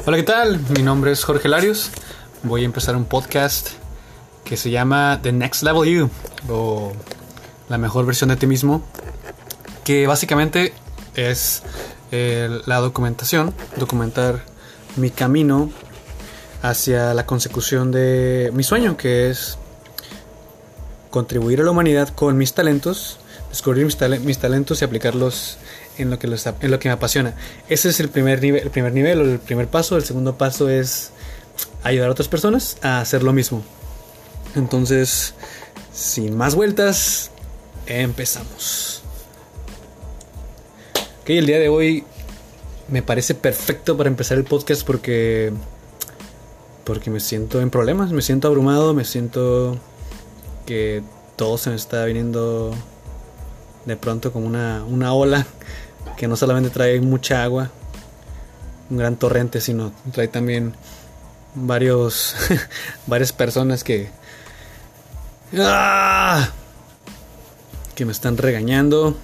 Hola, ¿qué tal? Mi nombre es Jorge Larios. Voy a empezar un podcast que se llama The Next Level You o la mejor versión de ti mismo, que básicamente es eh, la documentación, documentar mi camino hacia la consecución de mi sueño, que es contribuir a la humanidad con mis talentos, descubrir mis, mis talentos y aplicarlos en lo que, en lo que me apasiona. Ese es el primer nivel, el primer nivel o el primer paso. El segundo paso es ayudar a otras personas a hacer lo mismo. Entonces, sin más vueltas, empezamos. Ok, el día de hoy me parece perfecto para empezar el podcast porque porque me siento en problemas, me siento abrumado, me siento que todo se me está viniendo de pronto como una, una ola que no solamente trae mucha agua, un gran torrente, sino trae también varios varias personas que ¡ah! que me están regañando,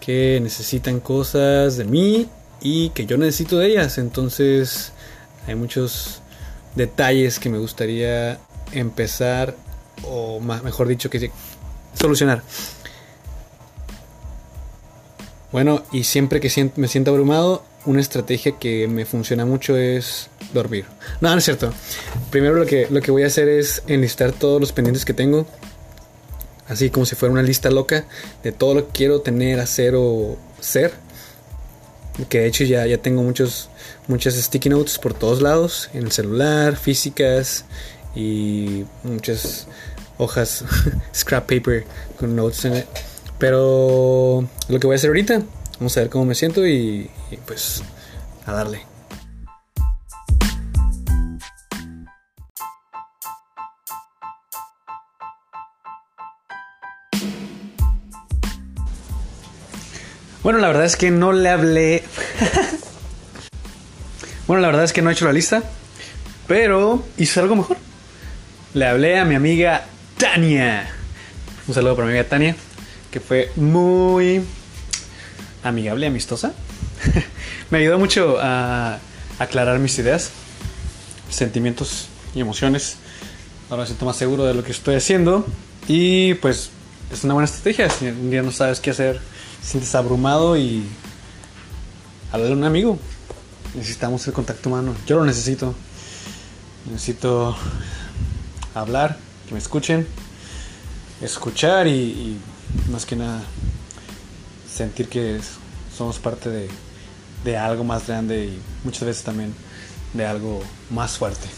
que necesitan cosas de mí y que yo necesito de ellas. Entonces hay muchos detalles que me gustaría empezar o más, mejor dicho que solucionar. Bueno, y siempre que me siento abrumado, una estrategia que me funciona mucho es dormir. No, no es cierto. Primero lo que, lo que voy a hacer es enlistar todos los pendientes que tengo. Así como si fuera una lista loca de todo lo que quiero tener, hacer o ser. Que de hecho ya, ya tengo muchos, muchas sticky notes por todos lados. En el celular, físicas y muchas hojas, scrap paper con notes en it. Pero lo que voy a hacer ahorita, vamos a ver cómo me siento y, pues a darle. Bueno, la verdad es que no le hablé. bueno, la verdad es que no he hecho la lista. Pero hice algo mejor. Le hablé a mi amiga Tania. Un saludo para mi amiga Tania que fue muy amigable y amistosa. me ayudó mucho a aclarar mis ideas, sentimientos y emociones. Ahora me siento más seguro de lo que estoy haciendo. Y pues es una buena estrategia. Si un día no sabes qué hacer, sientes abrumado y hablar a un amigo. Necesitamos el contacto humano. Yo lo necesito. Necesito hablar, que me escuchen, escuchar y más que nada sentir que somos parte de, algo más grande y muchas veces también de algo más fuerte.